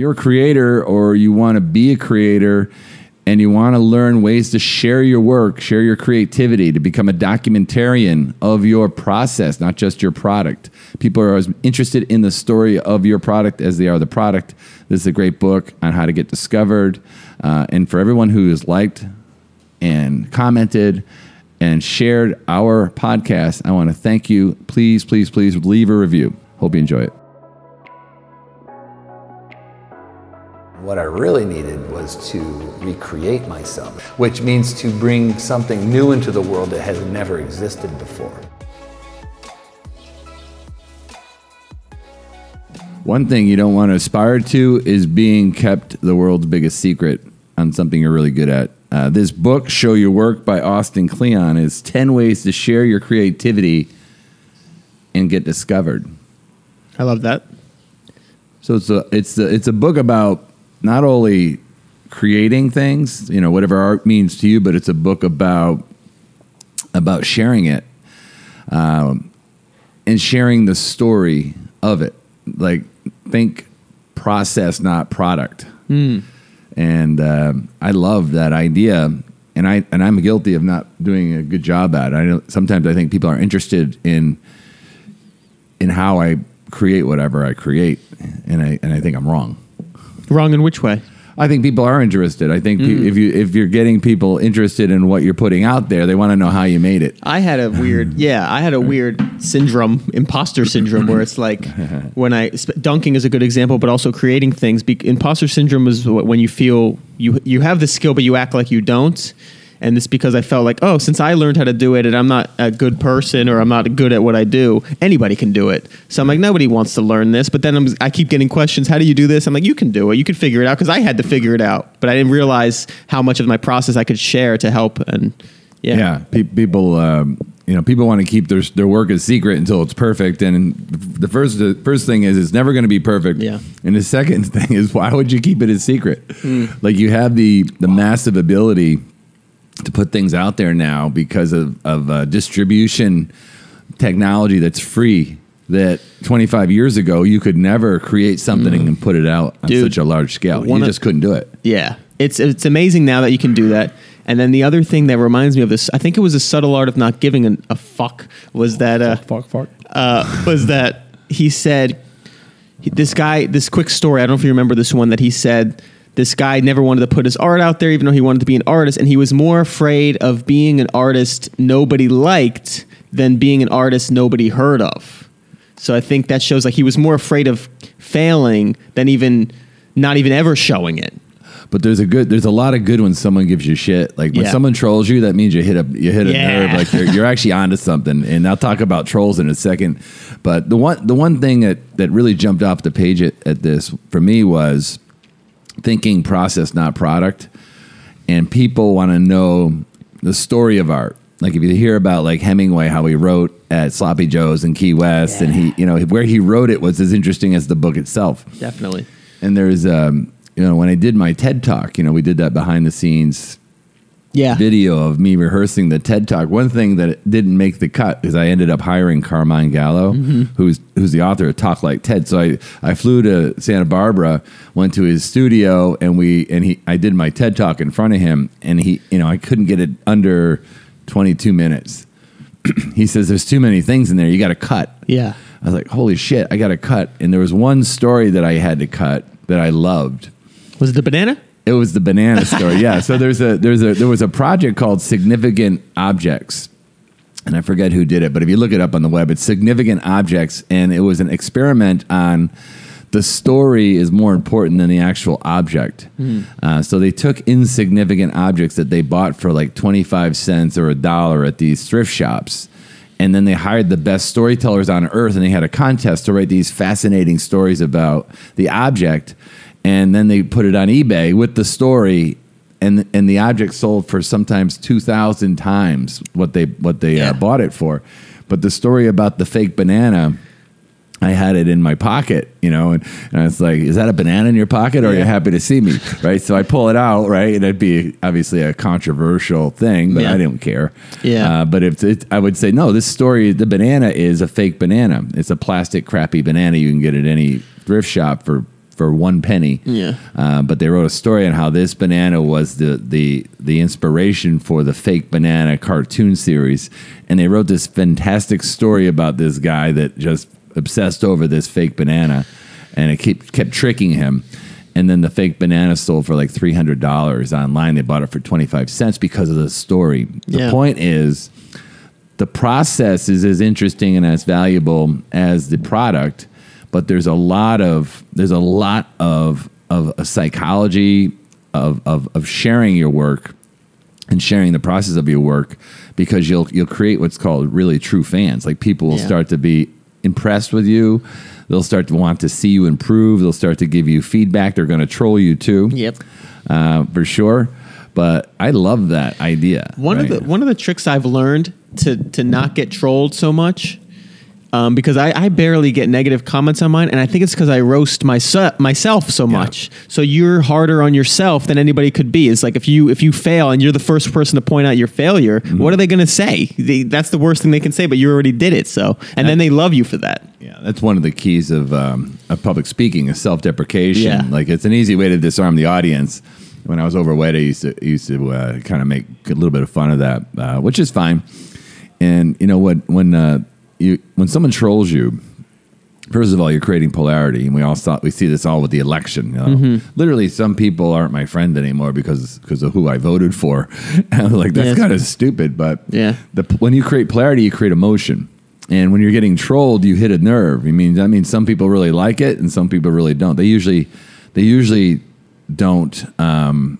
you're a creator or you want to be a creator and you want to learn ways to share your work, share your creativity, to become a documentarian of your process, not just your product. People are as interested in the story of your product as they are the product. This is a great book on how to get discovered. Uh, and for everyone who has liked and commented and shared our podcast, I want to thank you. Please, please, please leave a review. Hope you enjoy it. What I really needed was to recreate myself, which means to bring something new into the world that has never existed before. One thing you don't want to aspire to is being kept the world's biggest secret on something you're really good at. Uh, this book, Show Your Work by Austin Kleon, is 10 ways to share your creativity and get discovered. I love that. So it's a, it's a, it's a book about not only creating things, you know, whatever art means to you, but it's a book about about sharing it um, and sharing the story of it. Like think process, not product. And um, I love that idea. And I and I'm guilty of not doing a good job at it. I don't, sometimes I think people are interested in in how I create whatever I create, and I and I think I'm wrong. Wrong in which way? I think people are interested. I think pe- hmm. if you if you're getting people interested in what you're putting out there, they want to know how you made it. I had a weird, yeah, I had a weird syndrome, imposter syndrome, where it's like when I sp- dunking is a good example, but also creating things. Be, imposter syndrome is wh- when you feel you you have the skill, but you act like you don't. And it's because I felt like, oh, since I learned how to do it, and I'm not a good person, or I'm not good at what I do, anybody can do it. So I'm like, nobody wants to learn this. But then I'm, I keep getting questions. How do you do this? I'm like, you can do it. You can figure it out because I had to figure it out, but I didn't realize how much of my process I could share to help. And yeah, Yeah, pe- people, um, you know, people want to keep their their work a secret until it's perfect. And the first the first thing is it's never going to be perfect. Yeah. And the second thing is why would you keep it a secret? Like you have the the massive ability to put things out there now because of of uh, distribution technology that's free. That 25 years ago you could never create something and put it out on Dude, such a large scale. You one of- just couldn't do it. Yeah, it's it's amazing now that you can do that. And then the other thing that reminds me of this, I think it was a subtle art of not giving a, a fuck, was that uh, Fuck, fuck. uh, was that he said he- this guy this quick story. I don't know if you remember this one that he said this guy never wanted to put his art out there, even though he wanted to be an artist, and he was more afraid of being an artist nobody liked than being an artist nobody heard of. So I think that shows like he was more afraid of failing than even not even ever showing it. But there's a good, there's a lot of good when someone gives you shit. Like when Yeah. someone trolls you, that means you hit a, you hit a Yeah. nerve. Like you're, you're actually onto something. And I'll talk about trolls in a second. But the one, the one thing that that really jumped off the page at, at this for me was thinking process, not product. And people want to know the story of art. Like if you hear about like Hemingway, how he wrote at Sloppy Joe's in Key West, and he, you know, where he wrote it was as interesting as the book itself. Definitely. And there's, um, you know, when I did my TED talk, you know, we did that behind the scenes Yeah. video of me rehearsing the TED talk. One thing that didn't make the cut is I ended up hiring Carmine Gallo, mm-hmm. who's who's the author of Talk Like TED. So I, I flew to Santa Barbara, went to his studio, and we and he I did my TED talk in front of him, and he you know I couldn't get it under 22 minutes. he says there's too many things in there. You got to cut. Yeah. I was like, holy shit, I got to cut. And there was one story that I had to cut that I loved. Was it the banana? It was the banana story. Yeah. So there's a there's a there was a project called Significant Objects. And I forget who did it, but if you look it up on the web, it's Significant Objects and it was an experiment on the story is more important than the actual object. Uh, so they took insignificant objects that they bought for like 25 cents or a dollar at these thrift shops. And then they hired the best storytellers on earth and they had a contest to write these fascinating stories about the object. And then they put it on eBay with the story and and the object sold for sometimes 2000 times what they what they Yeah. uh, bought it for. But the story about the fake banana I had it in my pocket, you know, and, and I was like, "Is that a banana in your pocket, or are you happy to see me?" Right. So I pull it out, right, and it'd be obviously a controversial thing, but Yeah. I didn't care. Yeah. Uh, but if it, I would say, no, this story, the banana is a fake banana. It's a plastic, crappy banana you can get at any thrift shop for for one penny. Yeah. Uh, but they wrote a story on how this banana was the the the inspiration for the fake banana cartoon series, and they wrote this fantastic story about this guy that just obsessed over this fake banana, and it kept kept tricking him. And then the fake banana sold for like three hundred dollars online. They bought it for twenty five cents because of the story. The Yeah. point is, the process is as interesting and as valuable as the product but there's a lot of there's a lot of of a psychology of, of of sharing your work and sharing the process of your work because you'll you'll create what's called really true fans like people will Yeah. start to be impressed with you they'll start to want to see you improve they'll start to give you feedback they're going to troll you too Yep. uh, for sure but i love that idea One right? of the one of the tricks I've learned to to not get trolled so much, um, because I, I barely get negative comments on mine, and I think it's because I roast myself myself so much. So you're harder on yourself than anybody could be. It's like if you if you fail and you're the first person to point out your failure, Mm-hmm. what are they going to say? They, that's the worst thing they can say. But you already did it, so and then they love you for that. Yeah, that's one of the keys of, um, of public speaking is self deprecation. Yeah. Like it's an easy way to disarm the audience. When I was overweight, I used to used to uh, kind of make a little bit of fun of that, uh, which is fine. And you know what? When uh, you when someone trolls you, first of all, you're creating polarity, and we all saw, we see this all with the election. You know? Mm-hmm. Literally, some people aren't my friend anymore because because of who I voted for. and I'm like, that's Yes. kind of stupid. But Yeah. the, when you create polarity, you create emotion. And when you're getting trolled, you hit a nerve. I mean, that means some people really like it, and some people really don't. They usually, they usually don't um,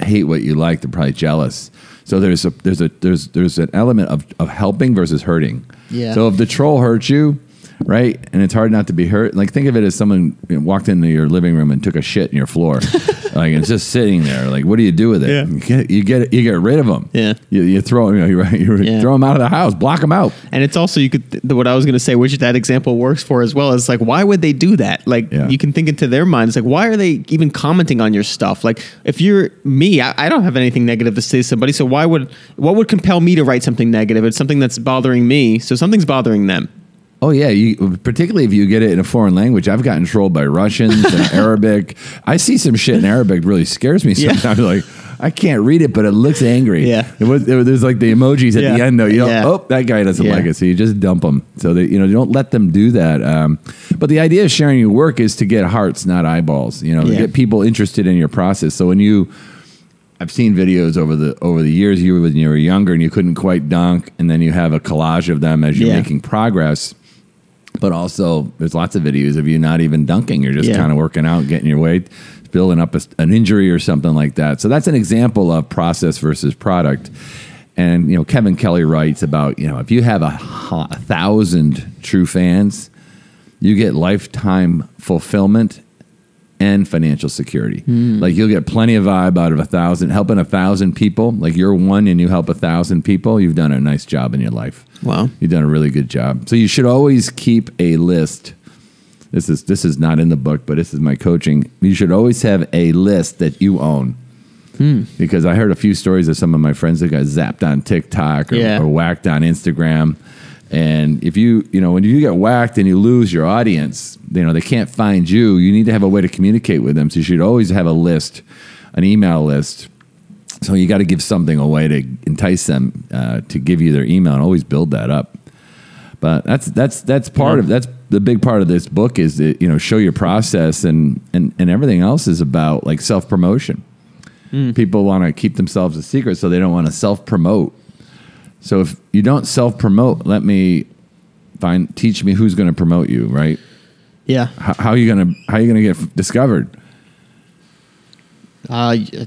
hate what you like. They're probably jealous. So there's a there's a there's there's an element of, of helping versus hurting. Yeah. So if the troll hurts you, right, and it's hard not to be hurt. Like think of it as someone you know, walked into your living room and took a shit in your floor, like it's just sitting there. Like what do you do with it? Yeah. You get you get you get rid of them. Yeah. You, you throw you, know, you, you Yeah. throw them out of the house, block them out. And it's also you could th- what I was going to say, which that example works for as well. Is like why would they do that? Like Yeah. you can think into their minds, like why are they even commenting on your stuff? Like if you're me, I, I don't have anything negative to say to somebody, so why would what would compel me to write something negative? It's something that's bothering me, so something's bothering them. Oh yeah, you, particularly if you get it in a foreign language. I've gotten trolled by Russians and Arabic. I see some shit in Arabic really scares me Yeah. sometimes. Like I can't read it, but it looks angry. Yeah. it was, it was- there's like the emojis at the end though. You know, Yeah. oh that guy doesn't Yeah. like it, so you just dump them. So that you know, you don't let them do that. Um, but the idea of sharing your work is to get hearts, not eyeballs. You know, to get people interested in your process. So when you I've seen videos over the over the years you were when you were younger and you couldn't quite dunk, and then you have a collage of them as you're Yeah. making progress. But also, there's lots of videos of you not even dunking. You're just Yeah. kind of working out, getting your weight, building up a, an injury or something like that. So that's an example of process versus product. And you know, Kevin Kelly writes about you know if you have a, a thousand true fans, you get lifetime fulfillment and financial security. Hmm. Like you'll get plenty of vibe out of a thousand, helping a thousand people. Like you're one and you help a thousand people, you've done a nice job in your life. Wow. You've done a really good job. So you should always keep a list. This is this is not in the book, but this is my coaching. You should always have a list that you own. Hmm. Because I heard a few stories of some of my friends that got zapped on TikTok or, Yeah. or whacked on Instagram. And if you, you know, when you get whacked and you lose your audience, you know, they can't find you, you need to have a way to communicate with them. So you should always have a list, an email list. So you got to give something away to entice them uh, to give you their email and always build that up. But that's that's that's part of that's the big part of this book is that you know show your process and and and everything else is about like self promotion. People want to keep themselves a secret, so they don't want to self promote. So if you don't self promote, let me find teach me who's going to promote you, right? Yeah. How, how are you going to how are you going to get f- discovered? Uh, y-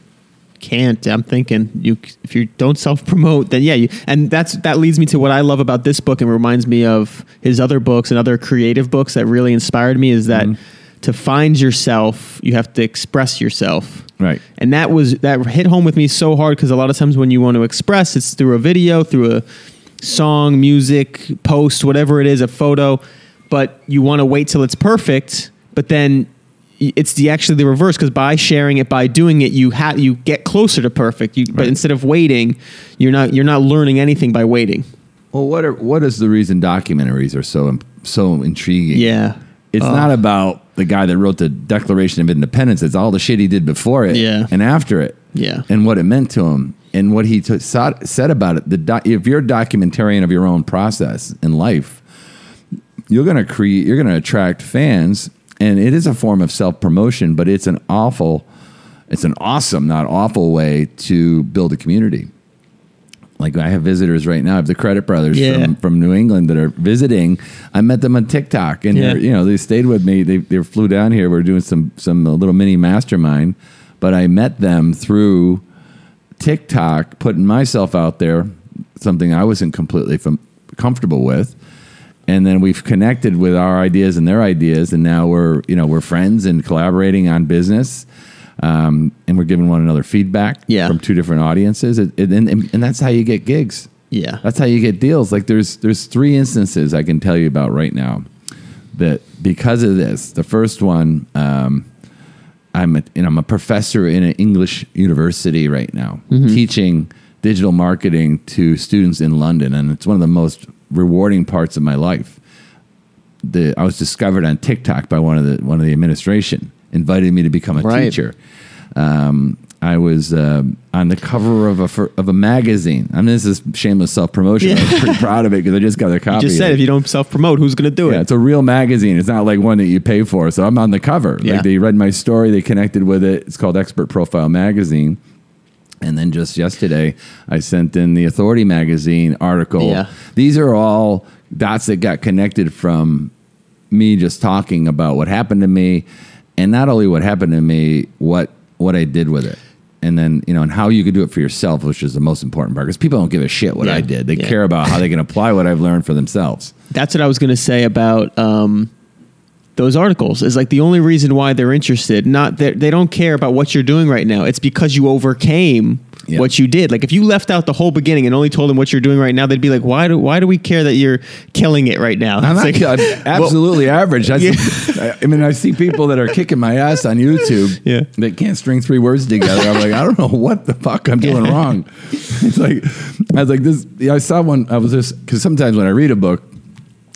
can't. I'm thinking you if you don't self promote, then yeah, you, and that's that leads me to what I love about this book and reminds me of his other books and other creative books that really inspired me is that to find yourself, you have to express yourself. Right. And that was that hit home with me so hard because a lot of times when you want to express, it's through a video, through a song, music, post, whatever it is, a photo, but you want to wait till it's perfect. But then it's the actually the reverse because by sharing it, by doing it, you have you get closer to perfect. You, But instead of waiting, you're not you're not learning anything by waiting. Well, what are what is the reason documentaries are so so intriguing? Yeah. It's Oh. not about the guy that wrote the Declaration of Independence. It's all the shit he did before it Yeah. and after it. Yeah. And what it meant to him and what he t- said about it. The doc, if you're a documentarian of your own process in life, you're going to create you're going to attract fans and it is a form of self-promotion but it's an awful it's an awesome not awful way to build a community like i have visitors right now. I have the credit brothers Yeah. from, from new england that are visiting. I met them on tiktok and Yeah. you know they stayed with me. They, they flew down here. We are doing some some little mini mastermind but i met them through tiktok putting myself out there something i wasn't completely fam- comfortable with. And then we've connected with our ideas and their ideas and now we're you know we're friends and collaborating on business um, and we're giving one another feedback Yeah. from two different audiences it, it, and, and that's how you get gigs Yeah. that's how you get deals like there's there's three instances i can tell you about right now that because of this the first one um, I'm a, know, I'm a professor in an English university right now, teaching digital marketing to students in London, and it's one of the most rewarding parts of my life. The I was discovered on TikTok by one of the one of the administration, invited me to become a Right. teacher. Um, I was um, on the cover of a of a magazine. I mean, this is shameless self promotion. I was pretty proud of it because I just got a copy. Just said if you don't self promote, who's going to do Yeah, it? it's a real magazine. It's not like one that you pay for. So I'm on the cover. Yeah. Like they read my story, they connected with it. It's called Expert Profile Magazine. And then just yesterday, I sent in the Authority Magazine article. Yeah. These are all dots that got connected from me just talking about what happened to me, and not only what happened to me, what what I did with it. And then, you know, and how you could do it for yourself, which is the most important part. Because people don't give a shit what Yeah. I did. They Yeah. care about how they can apply what I've learned for themselves. That's what I was going to say about um, those articles. Is like the only reason why they're interested. Not that they don't care about what you're doing right now. It's because you overcame Yeah. what you did. Like if you left out the whole beginning and only told them what you're doing right now, they'd be like, "Why do why do we care that you're killing it right now?" I'm, like, I'm absolutely average. That's, I, I mean, I see people that are kicking my ass on YouTube Yeah. that can't string three words together. I'm like, I don't know what the fuck I'm doing wrong. It's like, I was like, this, yeah, I saw one, I was just, because sometimes when I read a book,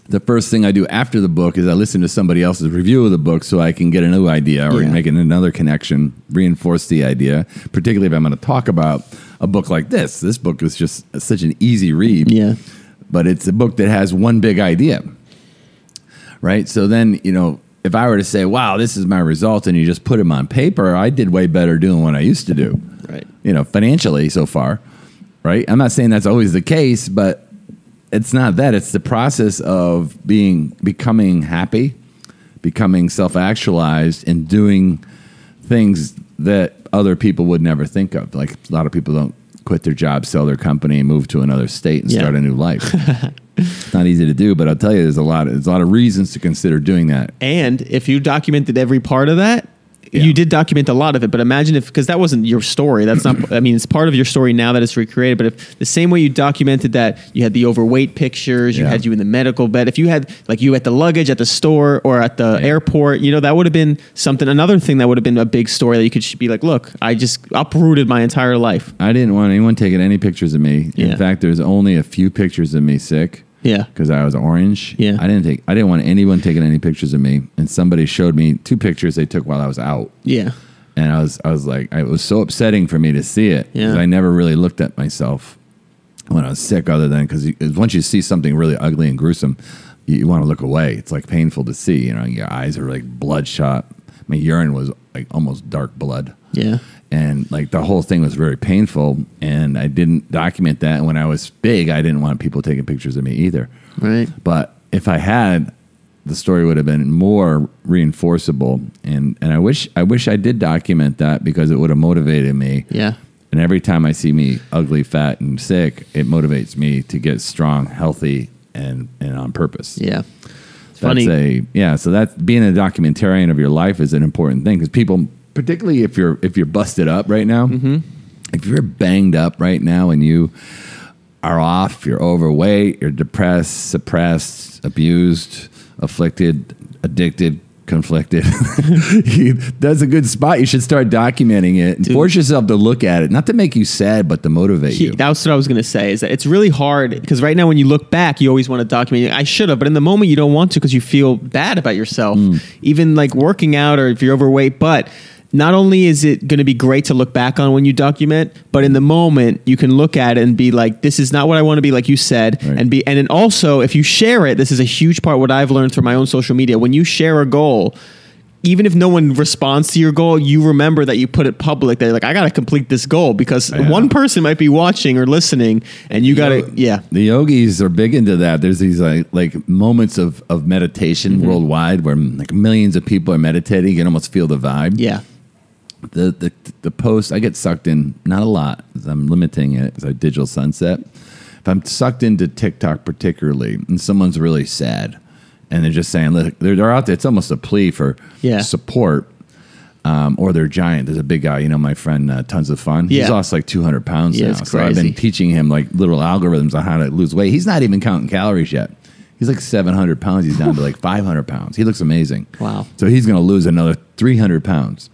the first thing I do after the book is I listen to somebody else's review of the book so I can get a new idea or Yeah. make another connection, reinforce the idea, particularly if I'm going to talk about a book like this. This book is just such an easy read yeah, but it's a book that has one big idea. Right? So then, you know, if I were to say, wow, this is my result, and you just put them on paper, I did way better doing what I used to do, right. you know, financially so far. Right? I'm not saying that's always the case, but it's not that. It's the process of being, becoming happy, becoming self actualized, and doing things that other people would never think of. Like a lot of people don't quit their job, sell their company, and move to another state and Yeah. start a new life. it's not easy to do, but I'll tell you, there's a lot. There's a lot of reasons to consider doing that. And if you documented every part of that, Yeah. you did document a lot of it. But imagine if, because that wasn't your story. That's not. I mean, it's part of your story now that it's recreated. But if the same way you documented that, you had the overweight pictures, you Yeah. had you in the medical bed. If you had like you at the luggage at the store or at the Yeah. airport, you know that would have been something. Another thing that would have been a big story that you could be like, look, I just uprooted my entire life. I didn't want anyone taking any pictures of me. In fact, there's only a few pictures of me sick. Yeah. because I was orange. Yeah. I didn't take. I didn't want anyone taking any pictures of me. And somebody showed me two pictures they took while I was out, Yeah. and I was I was like, it was so upsetting for me to see it. Yeah. I never really looked at myself when I was sick, other than because once you see something really ugly and gruesome, you, you want to look away. It's like painful to see. You know, your eyes are like bloodshot. My urine was like almost dark blood Yeah. And like the whole thing was very painful and i didn't document that and when i was big i didn't want people taking pictures of me either Right. but if i had the story would have been more reinforceable and and i wish i wish i did document that because it would have motivated me Yeah. and every time i see me ugly fat and sick it motivates me to get strong healthy and and on purpose Yeah. It's funny. that's a yeah. So that being a documentarian of your life is an important thing because people, particularly if you're if you're busted up right now, Mm-hmm. if you're banged up right now and you are off, you're overweight, you're depressed, suppressed, abused, afflicted, addicted, conflicted. that's a good spot. You should start documenting it and Dude. force yourself to look at it, not to make you sad, but to motivate He- you. That's what I was going to say. Is that it's really hard because right now when you look back, you always want to document. I should have, but in the moment you don't want to because you feel bad about yourself. Hmm. Even like working out or if you're overweight, but. Not only is it going to be great to look back on when you document, but in the moment you can look at it and be like, "This is not what I want to be," like you said, Right. and be. And then also, if you share it, this is a huge part. What I've learned through my own social media: when you share a goal, even if no one responds to your goal, you remember that you put it public. That you're like, I got to complete this goal because Yeah. one person might be watching or listening, and you got to, yeah, The yogis are big into that. There's these like like moments of of meditation Mm-hmm. worldwide where like millions of people are meditating. You can almost feel the vibe. yeah, the the the post I get sucked in not a lot. I'm limiting it. It's a digital sunset. If I'm sucked into TikTok particularly, and someone's really sad, and they're just saying, look, they're, they're out there. It's almost a plea for Yeah. support. Um, or they're giant. There's a big guy, you know, my friend, uh, tons of fun. He's lost like 200 pounds Yeah, now. So I've been teaching him like little algorithms on how to lose weight. He's not even counting calories yet. He's like 700 pounds. He's down to like 500 pounds. He looks amazing. Wow. So he's going to lose another 300 pounds.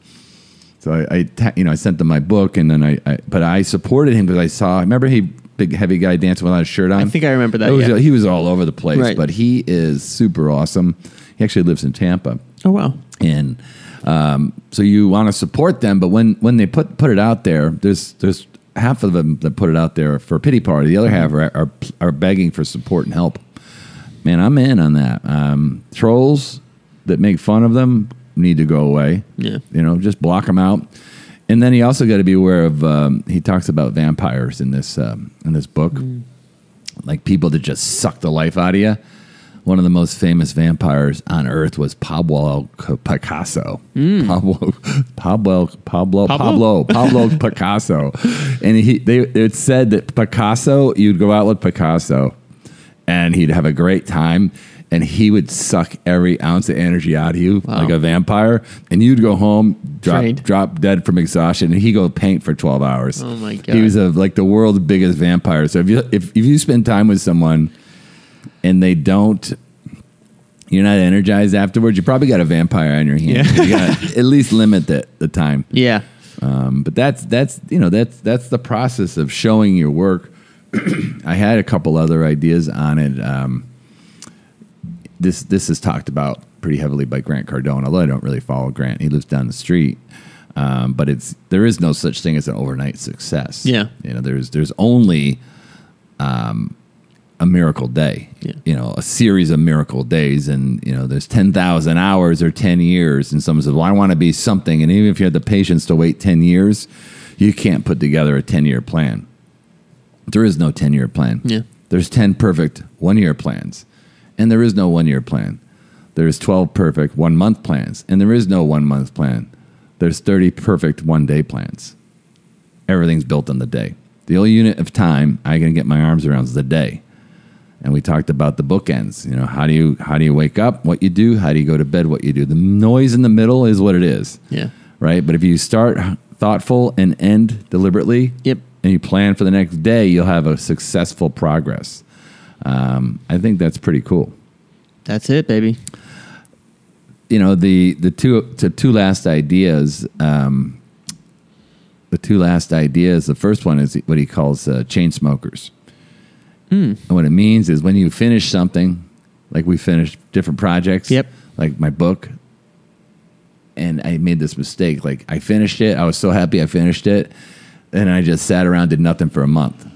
So I, I ta- you know, I sent them my book, and then I, I but I supported him because I saw. Remember, he big heavy guy dancing without a shirt on. I think I remember that, It was- yeah. He was all over the place, Right. but he is super awesome. He actually lives in Tampa, oh wow, and um, so you want to support them. But when when they put put it out there, there's there's half of them that put it out there for a pity party. The other half are are, are begging for support and help. Man, I'm in on that. Um, trolls that make fun of them need to go away. Yeah. you know, just block them out. And then you also got to be aware of. Um, he talks about vampires in this um, in this book, like people that just suck the life out of you. One of the most famous vampires on earth was Pablo Picasso. Pablo, Pablo, Pablo, Pablo, Pablo? Pablo Picasso, and he they it said that Picasso, you'd go out with Picasso, and he'd have a great time, and he would suck every ounce of energy out of you Wow. like a vampire, and you'd go home drop Trained. drop dead from exhaustion, and he'd go paint for twelve hours. Oh my god! He was a, like the world's biggest vampire. So if you if, if you spend time with someone and they don't you're not energized afterwards, you probably got a vampire on your hands. Yeah. You got at least limit the, the time. yeah, Um, but that's that's you know that's that's the process of showing your work. I had a couple other ideas on it. Um, this this is talked about pretty heavily by Grant Cardone, although I don't really follow Grant. He lives down the street. Um, but it's there is no such thing as an overnight success. Yeah. you know there's there's only um, a miracle day. Yeah. You know, a series of miracle days, and you know, there's ten thousand hours or ten years, and someone says, "Well, I want to be something," and even if you have the patience to wait ten years, you can't put together a ten year plan. There is no ten year plan. Yeah. There's ten perfect one year plans, and there is no one year plan. There's twelve perfect one month plans, and there is no one month plan. There's thirty perfect one day plans everything's built on the day. The only unit of time I can get my arms around is the day. And we talked about the bookends. You know, how do you how do you wake up? What you do? How do you go to bed? What you do? The noise in the middle is what it is, yeah, right? But if you start thoughtful and end deliberately, Yep. and you plan for the next day, you'll have a successful progress. Um, I think that's pretty cool. that's it, baby. you know the the two the two last ideas um, the two last ideas the first one is what he calls uh, chain smokers Hmm. and what it means is when you finish something like we finished different projects Yep. like my book and i made this mistake like i finished it i was so happy i finished it and i just sat around did nothing for a month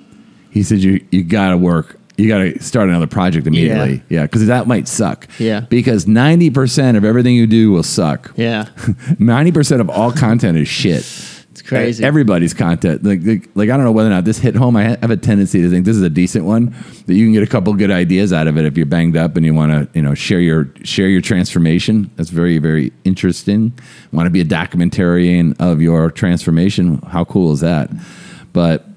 he said you you gotta work you gotta start another project immediately yeah because that might suck Yeah. because 90% of everything you do will suck Yeah, 90% of all content is shit it's crazy. Everybody's content. Like, like, like, I don't know whether or not this hit home. I have a tendency to think this is a decent one that you can get a couple good ideas out of it if you're banged up and you want to, you know, share your share your transformation. That's very very interesting. Want to be a documentarian of your transformation? How cool is that? But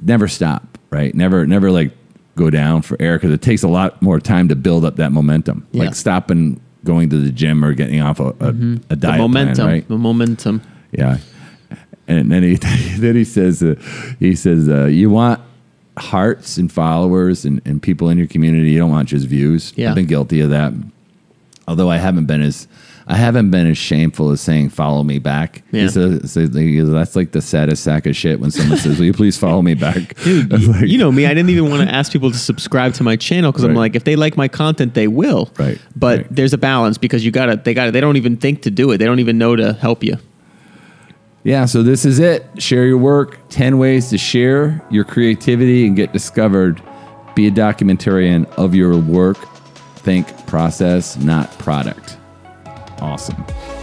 never stop. Right? Never never like go down for air because it takes a lot more time to build up that momentum. Yeah. Like stopping going to the gym or getting off a, a, a diet Mm-hmm. the plan, momentum, right? the momentum. Yeah. And then he then he says uh, he says uh, you want hearts and followers and, and people in your community. You don't want just views. Yeah. I've been guilty of that. Although I haven't been as I haven't been as shameful as saying "follow me back." Yeah. That's like the saddest sack of shit when someone says, "Will you please follow me back?" Dude, you, like- you know me. I didn't even want to ask people to subscribe to my channel because I'm like, if they like my content, they will. Right, But right. there's a balance because you gotta, they gotta, they don't even think to do it. They don't even know to help you. Yeah, so this is it. Share your work. 10 ways to share your creativity and get discovered. Be a documentarian of your work. Think process, not product. Awesome.